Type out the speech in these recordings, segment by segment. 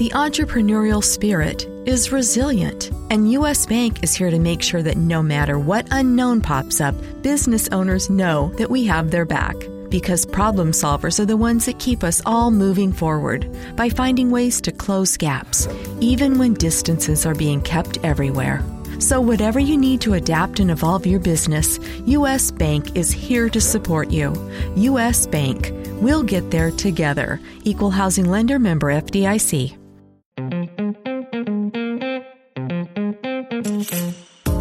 The entrepreneurial spirit is resilient, and U.S. Bank is here to make sure that no matter what unknown pops up, business owners know that we have their back. Because problem solvers are the ones that keep us all moving forward by finding ways to close gaps, even when distances are being kept everywhere. So, whatever you need to adapt and evolve your business, U.S. Bank is here to support you. U.S. Bank, we'll get there together. Equal Housing Lender member FDIC.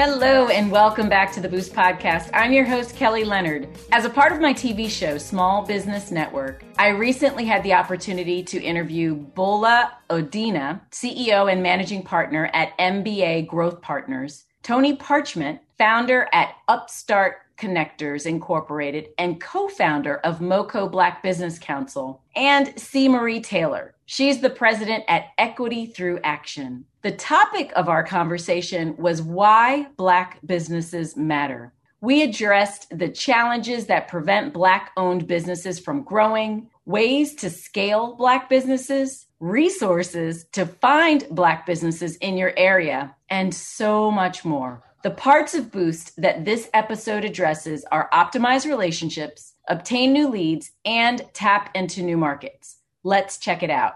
Hello, and welcome back to the Boost Podcast. I'm your host, Kelly Leonard. As a part of my TV show, Small Business Network, I recently had the opportunity to interview Bola Odina, CEO and managing partner at MBA Growth Partners, Tony Parchment, founder at Upstart Connectors Incorporated and co founder of MoCo Black Business Council, and C. Marie Taylor. She's the president at Equity Through Action. The topic of our conversation was why Black businesses matter. We addressed the challenges that prevent Black owned businesses from growing, ways to scale Black businesses, resources to find Black businesses in your area, and so much more. The parts of Boost that this episode addresses are optimize relationships, obtain new leads, and tap into new markets. Let's check it out.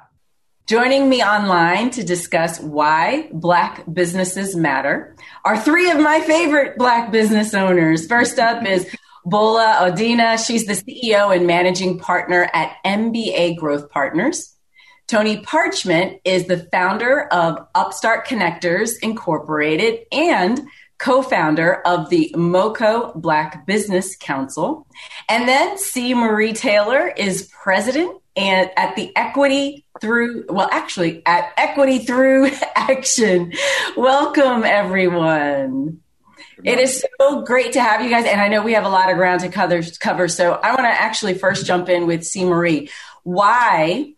Joining me online to discuss why Black businesses matter are three of my favorite Black business owners. First up is Bola Odina. She's the CEO and managing partner at MBA Growth Partners. Tony Parchment is the founder of Upstart Connectors Incorporated and co-founder of the MoCo Black Business Council. And then C. Marie Taylor is president and at the Equity Through, well, actually at Equity Through Action. Welcome, everyone. It is so great to have you guys. And I know we have a lot of ground to cover, cover so I want to actually first jump in with C. Marie. Why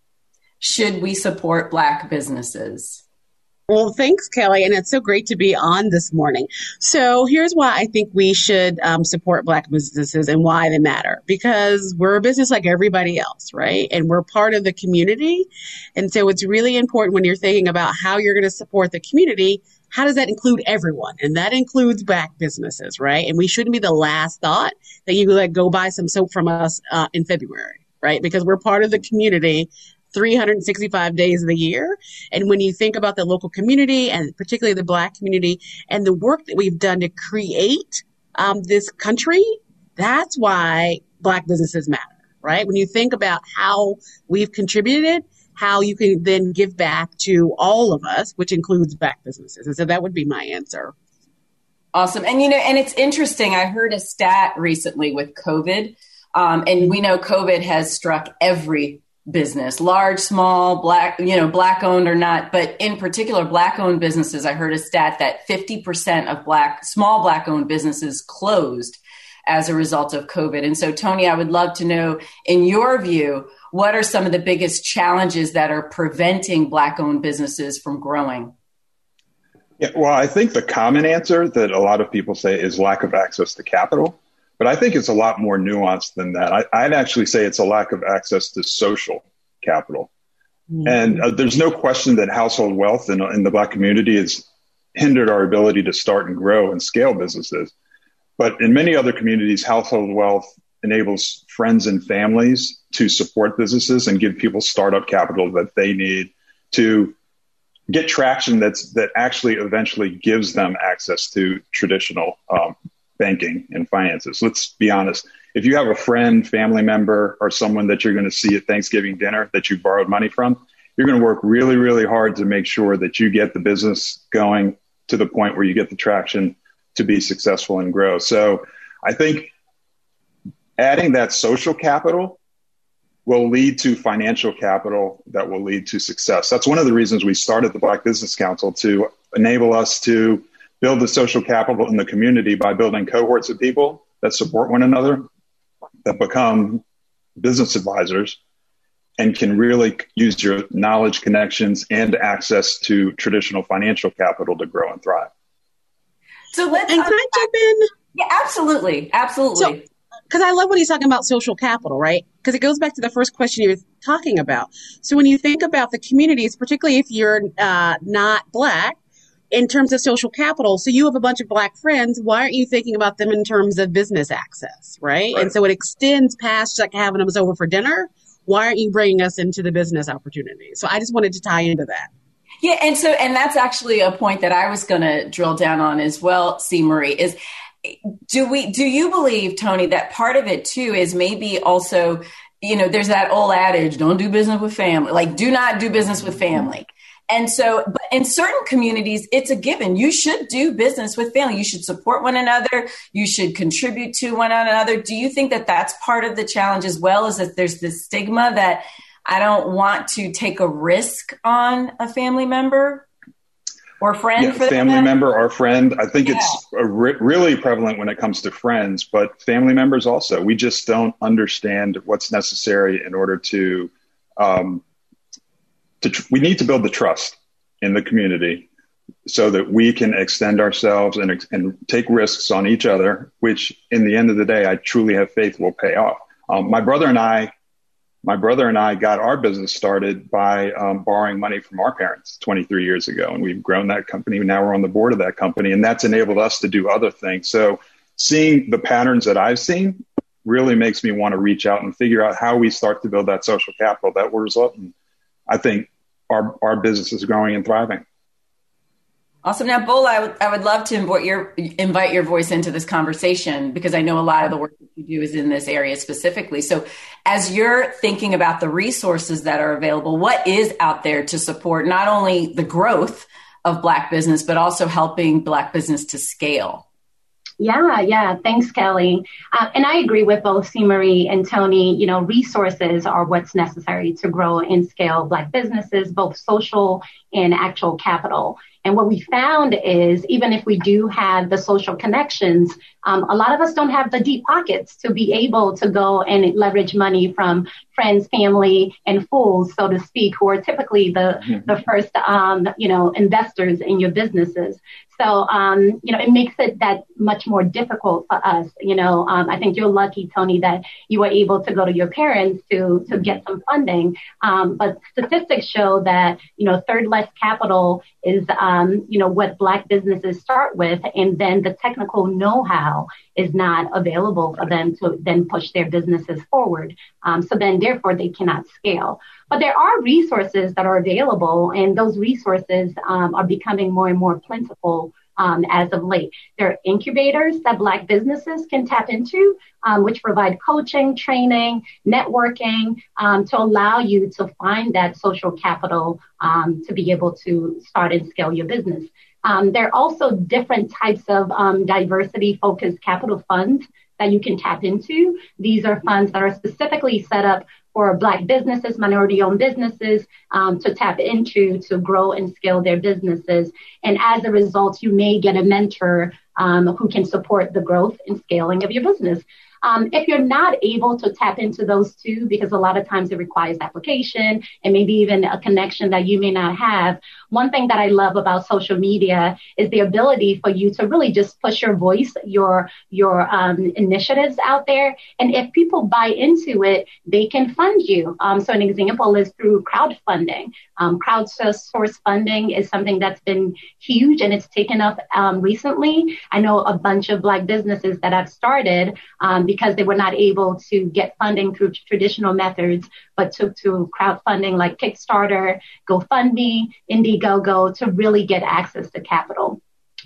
should we support Black businesses? Well, thanks, Kelly. And it's so great to be on this morning. So here's why I think we should um, support Black businesses and why they matter. Because we're a business like everybody else, right? And we're part of the community. And so it's really important when you're thinking about how you're going to support the community. How does that include everyone? And that includes Black businesses, right? And we shouldn't be the last thought that you like go buy some soap from us uh, in February right? Because we're part of the community 365 days of the year. And when you think about the local community and particularly the Black community and the work that we've done to create um, this country, that's why Black businesses matter, right? When you think about how we've contributed, how you can then give back to all of us, which includes Black businesses. And so that would be my answer. Awesome. And you know, and it's interesting. I heard a stat recently with COVID. Um, and we know COVID has struck every business, large, small, black, you know, black owned or not, but in particular, black owned businesses. I heard a stat that 50% of black, small black owned businesses closed as a result of COVID. And so, Tony, I would love to know, in your view, what are some of the biggest challenges that are preventing black owned businesses from growing? Yeah, well, I think the common answer that a lot of people say is lack of access to capital. But I think it's a lot more nuanced than that. I, would actually say it's a lack of access to social capital. Mm-hmm. And uh, there's no question that household wealth in, in the Black community has hindered our ability to start and grow and scale businesses. But in many other communities, household wealth enables friends and families to support businesses and give people startup capital that they need to get traction that's that actually eventually gives them access to traditional um, banking and finances. Let's be honest. If you have a friend, family member, or someone that you're going to see at Thanksgiving dinner that you borrowed money from, you're going to work really, really hard to make sure that you get the business going to the point where you get the traction to be successful and grow. So I think adding that social capital will lead to financial capital that will lead to success. That's one of the reasons we started the Black Business Council to enable us to build the social capital in the community by building cohorts of people that support one another, that become business advisors, and can really use your knowledge, connections, and access to traditional financial capital to grow and thrive. So let's. And can I jump in? Yeah, absolutely, absolutely. Because I love what he's talking about social capital, right? Because it goes back to the first question you were talking about. So when you think about the communities, particularly if you're uh, not black, in terms of social capital, so you have a bunch of black friends. Why aren't you thinking about them in terms of business access, right? right. And so it extends past like having them over for dinner. Why aren't you bringing us into the business opportunity? So I just wanted to tie into that. Yeah, and so and that's actually a point that I was going to drill down on as well. C. Marie is do we do you believe Tony that part of it too is maybe also you know there's that old adage don't do business with family like do not do business with family and so, but in certain communities, it's a given. You should do business with family. You should support one another. You should contribute to one another. Do you think that that's part of the challenge as well? Is that there's this stigma that I don't want to take a risk on a family member or friend yeah, for family member or friend. I think yeah. it's re- really prevalent when it comes to friends, but family members also. We just don't understand what's necessary in order to um, to, we need to build the trust in the community so that we can extend ourselves and, and take risks on each other, which in the end of the day, I truly have faith will pay off. Um, my brother and I, my brother and I got our business started by um, borrowing money from our parents 23 years ago, and we've grown that company. Now we're on the board of that company, and that's enabled us to do other things. So, seeing the patterns that I've seen really makes me want to reach out and figure out how we start to build that social capital that will result in, I think, our, our business is growing and thriving. Awesome. Now, Bola, I would, I would love to invite your, invite your voice into this conversation because I know a lot of the work that you do is in this area specifically. So, as you're thinking about the resources that are available, what is out there to support not only the growth of Black business, but also helping Black business to scale? Yeah, yeah. Thanks, Kelly. Uh, and I agree with both C. Marie and Tony. You know, resources are what's necessary to grow and scale Black businesses, both social and actual capital. And what we found is even if we do have the social connections, um, a lot of us don't have the deep pockets to be able to go and leverage money from friends, family, and fools, so to speak, who are typically the, mm-hmm. the first, um, you know, investors in your businesses. So, um, you know, it makes it that much more difficult for us. You know, um, I think you're lucky, Tony, that you were able to go to your parents to, to get some funding. Um, but statistics show that, you know, third less capital is, um, you know, what black businesses start with. And then the technical know-how is not available for them to then push their businesses forward. Um, so then therefore they cannot scale. But there are resources that are available, and those resources um, are becoming more and more plentiful um, as of late. There are incubators that Black businesses can tap into, um, which provide coaching, training, networking um, to allow you to find that social capital um, to be able to start and scale your business. Um, there are also different types of um, diversity focused capital funds that you can tap into. These are funds that are specifically set up for Black businesses, minority owned businesses um, to tap into to grow and scale their businesses. And as a result, you may get a mentor um, who can support the growth and scaling of your business. Um, if you're not able to tap into those two, because a lot of times it requires application and maybe even a connection that you may not have, one thing that I love about social media is the ability for you to really just push your voice, your your um, initiatives out there, and if people buy into it, they can fund you. Um, so an example is through crowdfunding. Um, crowdsource funding is something that's been huge and it's taken up um, recently. I know a bunch of Black businesses that have started um, because they were not able to get funding through traditional methods, but took to crowdfunding like Kickstarter, GoFundMe, Indiegogo to really get access to capital.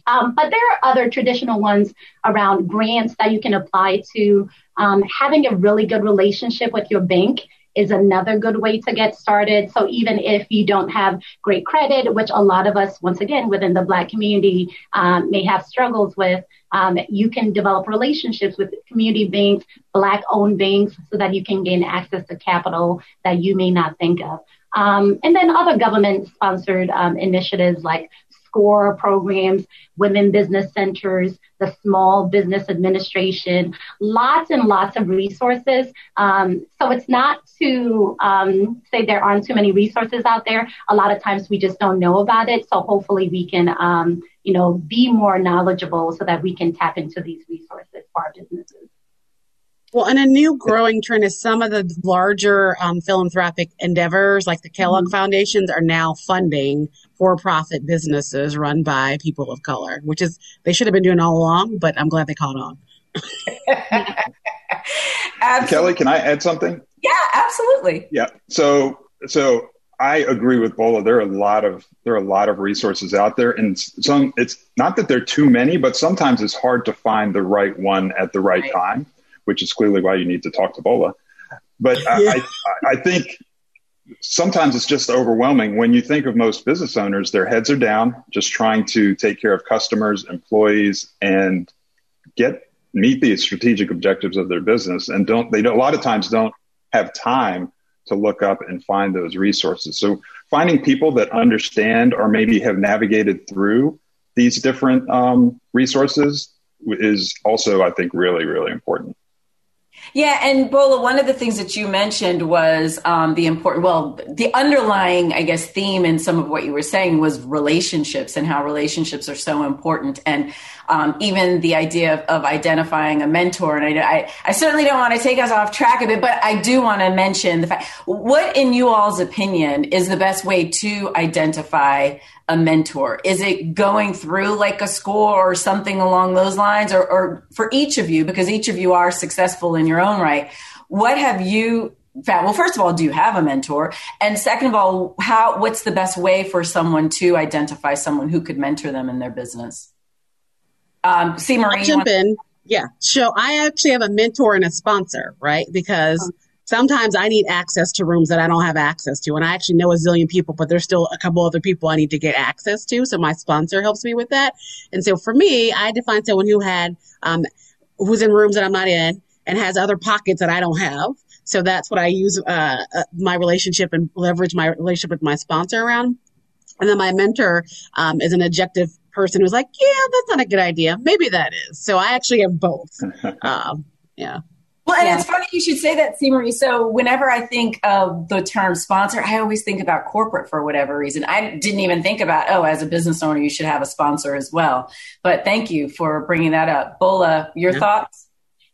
Um, but there are other traditional ones around grants that you can apply to. Um, having a really good relationship with your bank is another good way to get started. So even if you don't have great credit, which a lot of us, once again, within the Black community um, may have struggles with, um, you can develop relationships with community banks, Black owned banks, so that you can gain access to capital that you may not think of. Um, and then other government sponsored um, initiatives like SCORE programs, women business centers, the Small Business Administration, lots and lots of resources. Um, so it's not to um, say there aren't too many resources out there. A lot of times we just don't know about it. So hopefully we can, um, you know, be more knowledgeable so that we can tap into these resources for our businesses. Well, and a new growing trend is some of the larger um, philanthropic endeavors, like the Kellogg mm-hmm. Foundations, are now funding for-profit businesses run by people of color, which is they should have been doing all along. But I'm glad they caught on. Kelly, can I add something? Yeah, absolutely. Yeah. So, so I agree with Bola. There are a lot of there are a lot of resources out there, and some it's not that there are too many, but sometimes it's hard to find the right one at the right, right. time which is clearly why you need to talk to Bola. But yeah. I, I, I think sometimes it's just overwhelming when you think of most business owners their heads are down just trying to take care of customers employees and get meet the strategic objectives of their business and don't they don't, a lot of times don't have time to look up and find those resources so finding people that understand or maybe have navigated through these different um, resources is also i think really really important yeah, and Bola, one of the things that you mentioned was um, the important, well, the underlying, I guess, theme in some of what you were saying was relationships and how relationships are so important. And um, even the idea of, of, identifying a mentor. And I, I, I, certainly don't want to take us off track of it, but I do want to mention the fact what, in you all's opinion, is the best way to identify a mentor? Is it going through like a SCORE or something along those lines? Or, or for each of you, because each of you are successful in your own right, what have you found? Well, first of all, do you have a mentor? And second of all, how, what's the best way for someone to identify someone who could mentor them in their business? Um, C. Marie. jump in. Yeah. So I actually have a mentor and a sponsor, right? Because sometimes I need access to rooms that I don't have access to. And I actually know a zillion people, but there's still a couple other people I need to get access to. So my sponsor helps me with that. And so for me, I had to find someone who had, um, who's in rooms that I'm not in and has other pockets that I don't have. So that's what I use, uh, uh, my relationship and leverage my relationship with my sponsor around. And then my mentor, um, is an objective person who's like, yeah, that's not a good idea. Maybe that is. So I actually have both. um, yeah. Well, and yeah. it's funny you should say that, C. Marie. So whenever I think of the term sponsor, I always think about corporate for whatever reason. I didn't even think about, oh, as a business owner, you should have a sponsor as well. But thank you for bringing that up. Bola, your yeah. thoughts?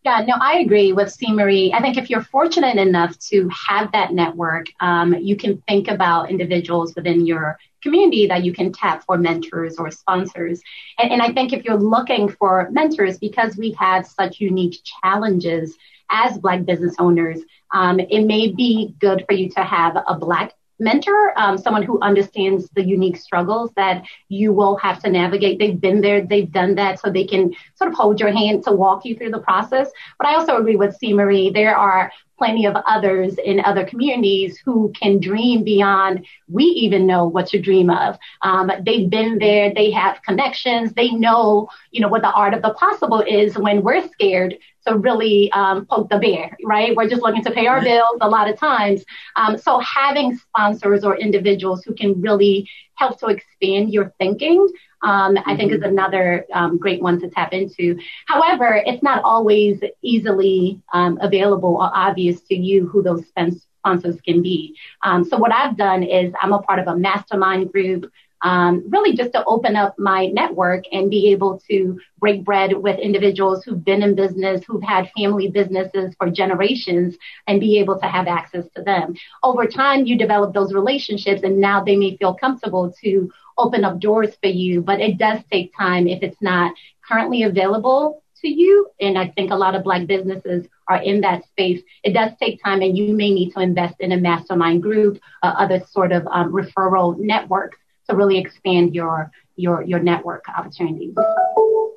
Yeah, no, I agree with C. Marie. I think if you're fortunate enough to have that network, um, you can think about individuals within your community that you can tap for mentors or sponsors. And, and I think if you're looking for mentors, because we have such unique challenges as Black business owners, um, it may be good for you to have a Black mentor, um, someone who understands the unique struggles that you will have to navigate. They've been there, they've done that, so they can sort of hold your hand to walk you through the process. But I also agree with C. Marie. There are plenty of others in other communities who can dream beyond we even know what to dream of. Um, they've been there, they have connections, they know, you know, what the art of the possible is when we're scared to really um, poke the bear, right? We're just looking to pay our bills a lot of times. Um, so having sponsors or individuals who can really help to expand your thinking um, I think is mm-hmm. another um, great one to tap into. However, it's not always easily um, available or obvious to you who those sponsors can be. Um, so what I've done is I'm a part of a mastermind group. Um, really just to open up my network and be able to break bread with individuals who've been in business, who've had family businesses for generations and be able to have access to them. Over time, you develop those relationships and now they may feel comfortable to open up doors for you, but it does take time if it's not currently available to you. And I think a lot of Black businesses are in that space. It does take time, and you may need to invest in a mastermind group, uh, other sort of um, referral networks to really expand your your your network opportunities.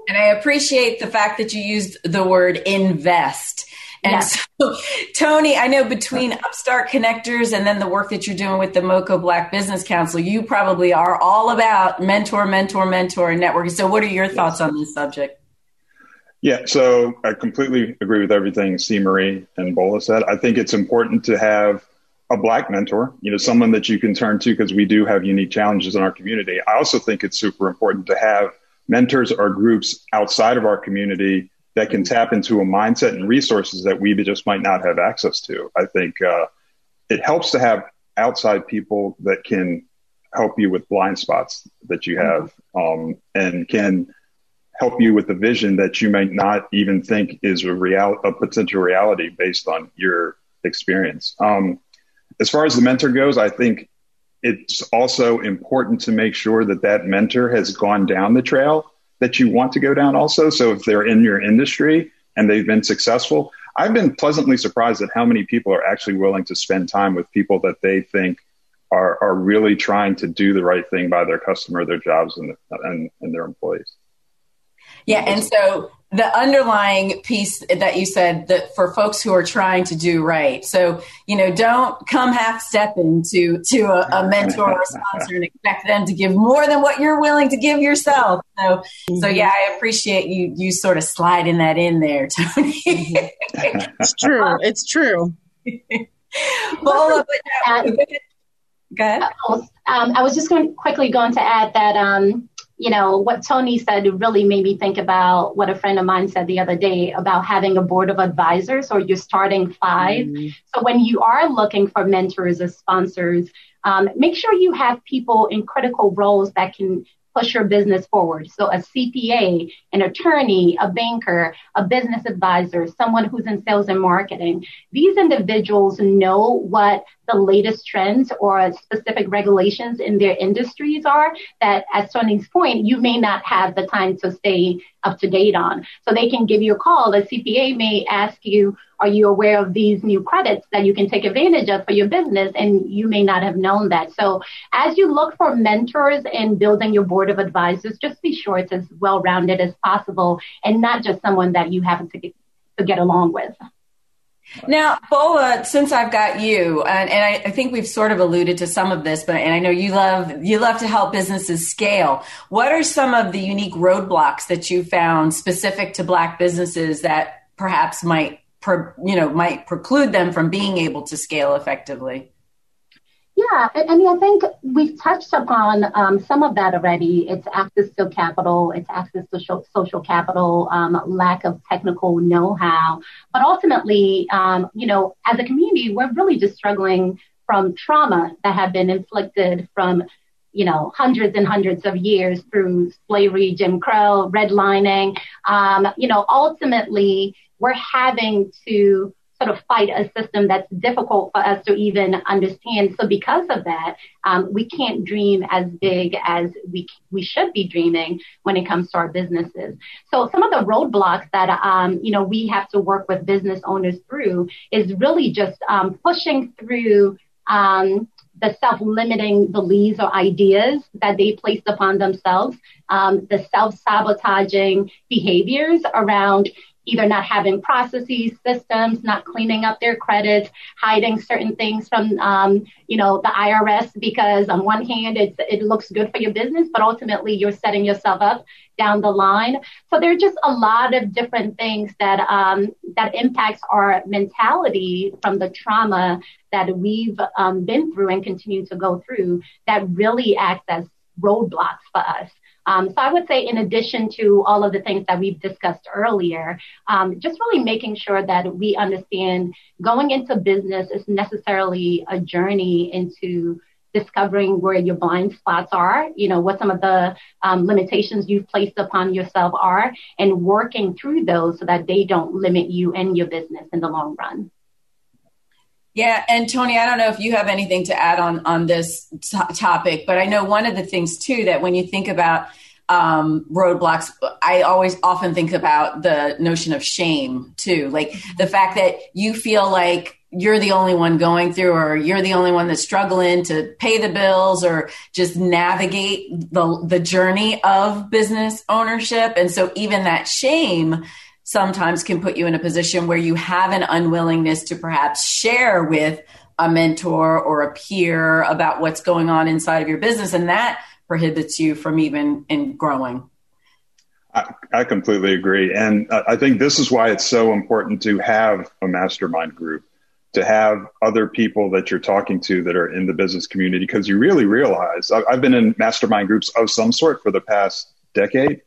And I appreciate the fact that you used the word invest and yes. so, Tony, I know between Upstart Connectors and then the work that you're doing with the MoCo Black Business Council, you probably are all about mentor, mentor, mentor, and networking. So, what are your thoughts on this subject? Yeah, so I completely agree with everything C. Marie and Bola said. I think it's important to have a black mentor, you know, someone that you can turn to because we do have unique challenges in our community. I also think it's super important to have mentors or groups outside of our community that can tap into a mindset and resources that we just might not have access to. I think uh, it helps to have outside people that can help you with blind spots that you have um, and can help you with the vision that you might not even think is a real a potential reality based on your experience. Um, as far as the mentor goes, I think it's also important to make sure that that mentor has gone down the trail that you want to go down also. So if they're in your industry and they've been successful, I've been pleasantly surprised at how many people are actually willing to spend time with people that they think are, are really trying to do the right thing by their customer, their jobs, and, and, and their employees. Yeah, and so the underlying piece that you said that for folks who are trying to do right. So, you know, don't come half stepping to to a, a, mentor or sponsor and expect them to give more than what you're willing to give yourself. So, mm-hmm. so yeah, I appreciate you you sort of sliding that in there, Tony. it's true. It's true. well, uh, go ahead. Um, I was just going quickly going to add that um, you know, what Tony said really made me think about what a friend of mine said the other day about having a board of advisors or you're starting 5 mm-hmm. So when you are looking for mentors or sponsors, um, make sure you have people in critical roles that can push your business forward. So a CPA, an attorney, a banker, a business advisor, someone who's in sales and marketing. These individuals know what the latest trends or specific regulations in their industries are that at Tony's point, you may not have the time to stay up to date on. So they can give you a call. The CPA may ask you, are you aware of these new credits that you can take advantage of for your business? And you may not have known that. So as you look for mentors in building your board of advisors, just be sure it's as well rounded as possible and not just someone that you happen to get, to get along with. Now, Bola, since I've got you, and, and I, I, think we've sort of alluded to some of this, but and I know you love you love to help businesses scale. What are some of the unique roadblocks that you found specific to Black businesses that perhaps might, you know, might preclude them from being able to scale effectively? Yeah, I mean, I think we've touched upon um, some of that already. It's access to capital, it's access to social, social capital, um, lack of technical know-how. But ultimately, um, you know, as a community, we're really just struggling from trauma that have been inflicted from, you know, hundreds and hundreds of years through slavery, Jim Crow, redlining. Um, you know, ultimately, we're having to sort of fight a system that's difficult for us to even understand. So because of that, um, we can't dream as big as we we should be dreaming when it comes to our businesses. So some of the roadblocks that um, you know we have to work with business owners through is really just um, pushing through. Um, the self-limiting beliefs or ideas that they placed upon themselves, um, the self-sabotaging behaviors around either not having processes, systems, not cleaning up their credits, hiding certain things from, um, you know, the IRS because on one hand it's, it looks good for your business, but ultimately you're setting yourself up down the line. So there are just a lot of different things that um, that impacts our mentality from the trauma that we've um, been through and continue to go through that really acts as roadblocks for us. Um, so I would say, in addition to all of the things that we've discussed earlier, um, just really making sure that we understand going into business is necessarily a journey into discovering where your blind spots are, you know, what some of the um, limitations you've placed upon yourself are, and working through those so that they don't limit you and your business in the long run. Yeah, and Tony, I don't know if you have anything to add on on this t- topic, but I know one of the things too that when you think about um, roadblocks, I always often think about the notion of shame too, like the fact that you feel like you're the only one going through, or you're the only one that's struggling to pay the bills, or just navigate the the journey of business ownership, and so even that shame sometimes can put you in a position where you have an unwillingness to perhaps share with a mentor or a peer about what's going on inside of your business and that prohibits you from even in growing I, completely agree and i think this is why it's so important to have a mastermind group to have other people that you're talking to that are in the business community because you really realize I've been in mastermind groups of some sort for the past decade.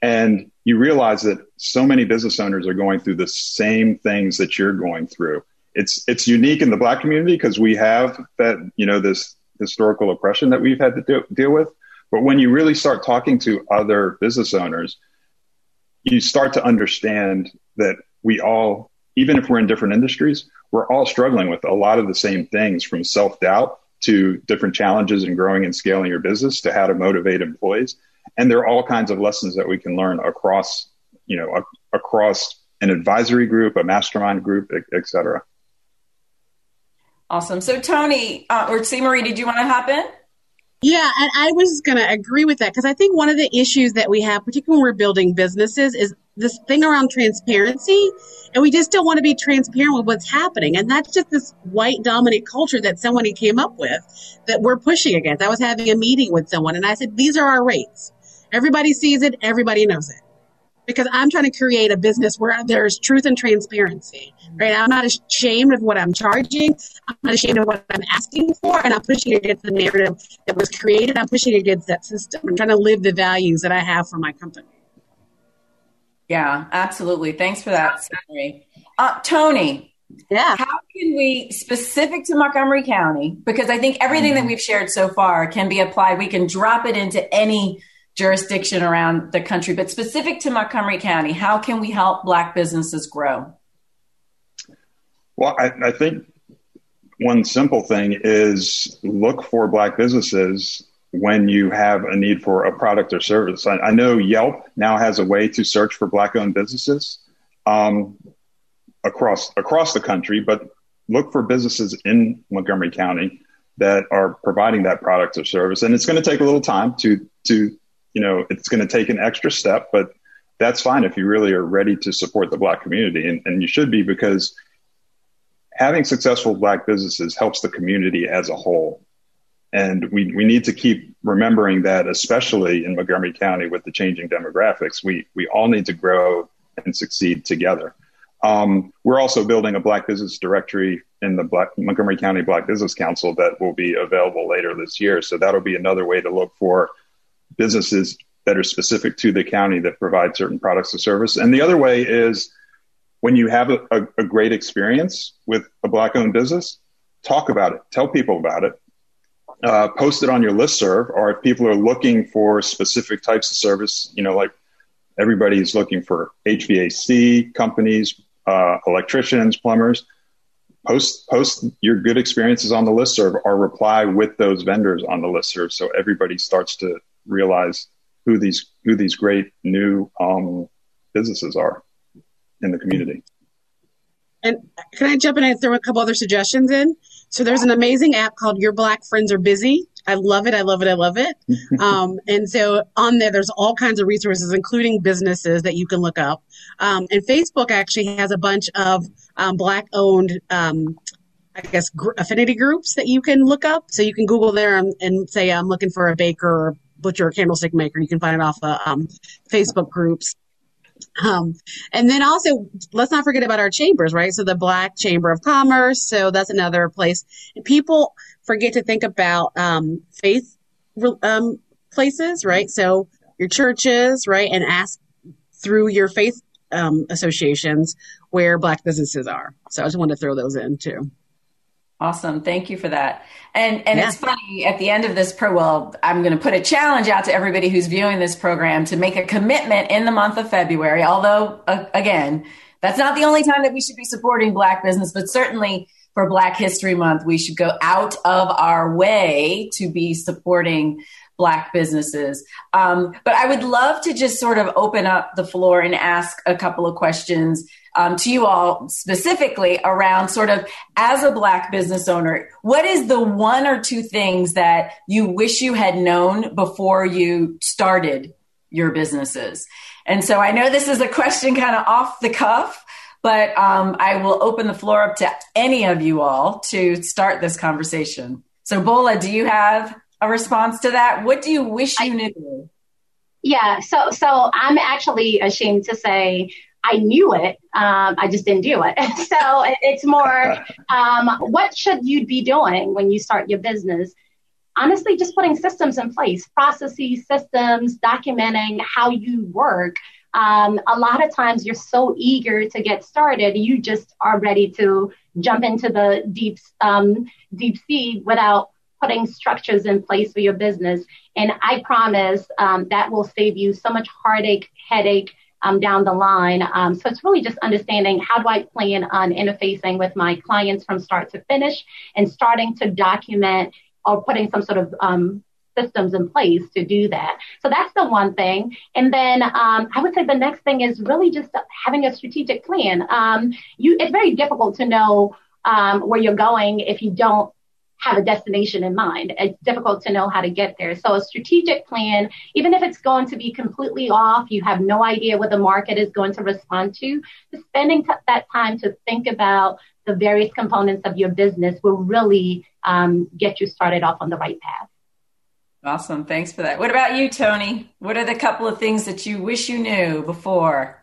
And you realize that so many business owners are going through the same things that you're going through. It's it's unique in the black community because we have that, you know, this historical oppression that we've had to do, deal with. But when you really start talking to other business owners, you start to understand that we all, even if we're in different industries, we're all struggling with a lot of the same things from self doubt to different challenges in growing and scaling your business to how to motivate employees. And there are all kinds of lessons that we can learn across, you know, a, across an advisory group, a mastermind group, et cetera. Awesome. So, Tony uh, or C. Marie, did you want to hop in? Yeah, and I was going to agree with that because I think one of the issues that we have, particularly when we're building businesses, is this thing around transparency. And we just don't want to be transparent with what's happening. And that's just this white dominant culture that somebody came up with that we're pushing against. I was having a meeting with someone and I said, these are our rates. Everybody sees it, everybody knows it because I'm trying to create a business where there's truth and transparency, right? I'm not ashamed of what I'm charging. I'm not ashamed of what I'm asking for, and I'm pushing against the narrative that was created. I'm pushing against that system. I'm trying to live the values that I have for my company. Yeah, absolutely. Thanks for that, Sari. Uh, Tony, yeah. How can we, specific to Montgomery County, because I think everything that we've shared so far can be applied, we can drop it into any jurisdiction around the country, but specific to Montgomery County, how can we help Black businesses grow? Well, I, I think one simple thing is look for Black businesses when you have a need for a product or service. I, I know Yelp now has a way to search for Black-owned businesses um, across across the country, but look for businesses in Montgomery County that are providing that product or service. And it's going to take a little time to to you know, it's going to take an extra step, but that's fine if you really are ready to support the black community. And, and you should be because having successful black businesses helps the community as a whole. And we, we need to keep remembering that, especially in Montgomery County with the changing demographics, we, we all need to grow and succeed together. Um, we're also building a Black Business Directory in the Black, Montgomery County Black Business Council that will be available later this year. So that'll be another way to look for businesses that are specific to the county that provide certain products or service. And the other way is when you have a, a, a great experience with a black owned business, talk about it, tell people about it, uh, post it on your list serve, or if people are looking for specific types of service, you know, like everybody's looking for HVAC companies, uh, electricians, plumbers, post post your good experiences on the list serve or reply with those vendors on the list serve so everybody starts to realize who these who these great new um, businesses are in the community. And can I jump in and throw a couple other suggestions in? So there's an amazing app called Your Black Friends Are Busy. I love it. I love it. I love it. um, and so on there, there's all kinds of resources, including businesses that you can look up. Um, and Facebook actually has a bunch of um, black owned, um, I guess, gr- affinity groups that you can look up. So you can Google there and, and say, I'm looking for a baker or butcher candlestick maker. You can find it off the um, Facebook groups. Um, and then also, let's not forget about our chambers, right? So the Black Chamber of Commerce. So that's another place. People forget to think about um, faith um, places, right? So your churches, right? And ask through your faith um, associations where Black businesses are. So I just want to throw those in too. Awesome. Thank you for that. And and yeah. it's funny at the end of this pro well, I'm going to put a challenge out to everybody who's viewing this program to make a commitment in the month of February. Although uh, again, that's not the only time that we should be supporting black business, but certainly for Black History Month, we should go out of our way to be supporting black businesses. Um, but I would love to just sort of open up the floor and ask a couple of questions um, to you all specifically around sort of as a black business owner, what is the one or two things that you wish you had known before you started your businesses? And so I know this is a question kind of off the cuff, but um, I will open the floor up to any of you all to start this conversation. So, Bola, do you have a response to that? What do you wish you knew? Yeah, so so I'm actually ashamed to say I knew it. Um, I just didn't do it. so it's more, um, what should you be doing when you start your business? Honestly, just putting systems in place, processes, systems, documenting how you work. Um, a lot of times you're so eager to get started, you just are ready to jump into the deep, um, deep sea without putting structures in place for your business. And I promise um, that will save you so much heartache, headache, um, down the line. Um, so it's really just understanding how do I plan on interfacing with my clients from start to finish and starting to document or putting some sort of um, systems in place to do that. So that's the one thing. And then um, I would say the next thing is really just having a strategic plan. Um, you, it's very difficult to know um, where you're going if you don't have a destination in mind. It's difficult to know how to get there. So a strategic plan, even if it's going to be completely off, you have no idea what the market is going to respond to, spending t- that time to think about the various components of your business will really um, get you started off on the right path. Awesome. Thanks for that. What about you, Tony? What are the couple of things that you wish you knew before?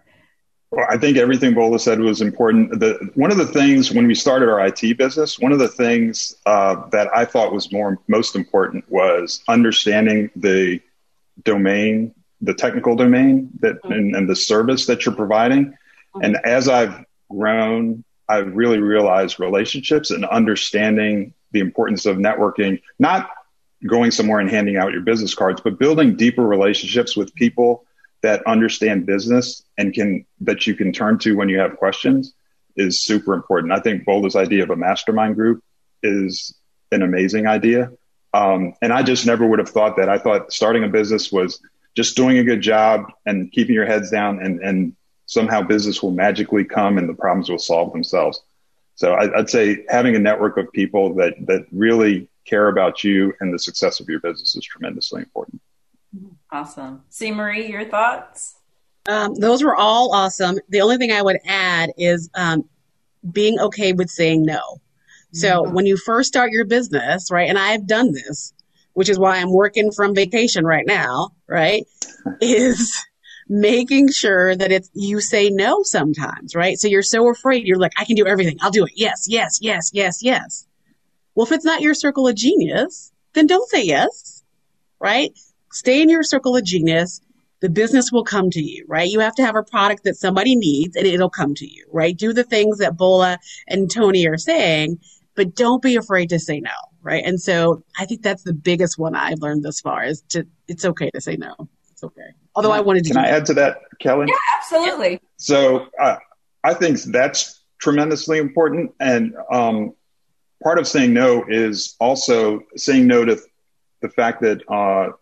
Well, I think everything Bola said was important. The, one of the things when we started our IT business, one of the things uh, that I thought was more most important was understanding the domain, the technical domain that mm-hmm. and, and, the service that you're providing. Mm-hmm. And as I've grown, I've really realized relationships and understanding the importance of networking, not going somewhere and handing out your business cards, but building deeper relationships with people that understand business and can that you can turn to when you have questions is super important. I think Bola's idea of a mastermind group is an amazing idea. Um, and I just never would have thought that. I thought starting a business was just doing a good job and keeping your heads down and, and somehow business will magically come and the problems will solve themselves. So I, I'd say having a network of people that, that really care about you and the success of your business is tremendously important. Awesome. C. Marie, your thoughts? Um, those were all awesome. The only thing I would add is um, being okay with saying no. So mm-hmm. when you first start your business, right, and I've done this, which is why I'm working from vacation right now, right, is making sure that it's you say no sometimes, right? So you're so afraid, you're like, I can do everything. I'll do it. Yes, yes, yes, yes, yes. Well, if it's not your circle of genius, then don't say yes, right? Stay in your circle of genius. The business will come to you, right? You have to have a product that somebody needs and it'll come to you, right? Do the things that Bola and Tony are saying, but don't be afraid to say no, right? And so I think that's the biggest one I've learned thus far is to, it's okay to say no. It's okay. Although I wanted to. Can I add to that, Kelly? Yeah, absolutely. So uh, I think that's tremendously important. And um, part of saying no is also saying no to the fact that uh,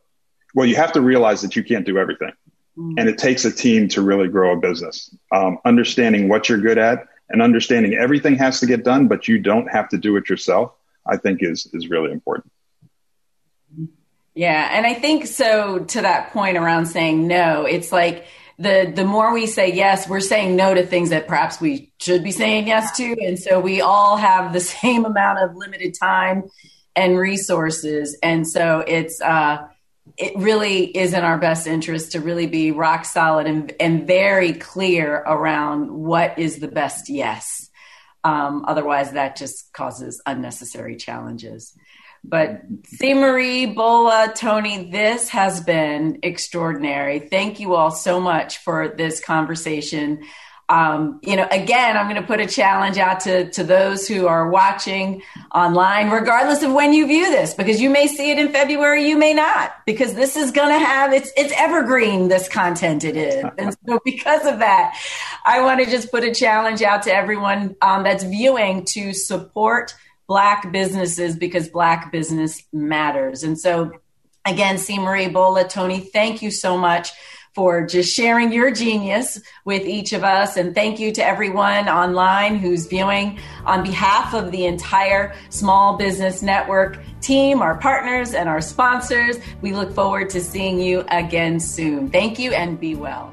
well, you have to realize that you can't do everything. Mm-hmm. And it takes a team to really grow a business. Um, understanding what you're good at and understanding everything has to get done, but you don't have to do it yourself, I think is, is really important. Yeah. And I think so to that point around saying no, it's like, the the more we say yes, we're saying no to things that perhaps we should be saying yes to, and so we all have the same amount of limited time and resources, and so it's uh, it really is in our best interest to really be rock solid and, and very clear around what is the best yes. Um, otherwise, that just causes unnecessary challenges. But. Marie, Bola, Tony, this has been extraordinary. Thank you all so much for this conversation um, you know, again, I'm going to put a challenge out to, to those who are watching online, regardless of when you view this, because you may see it in February, you may not, because this is going to have it's it's evergreen. This content it is, and so because of that, I want to just put a challenge out to everyone um, that's viewing to support Black businesses because Black business matters. And so, again, C. Marie Bola, Tony, thank you so much for just sharing your genius with each of us. And thank you to everyone online who's viewing on behalf of the entire Small Business Network team, our partners, and our sponsors. We look forward to seeing you again soon. Thank you and be well.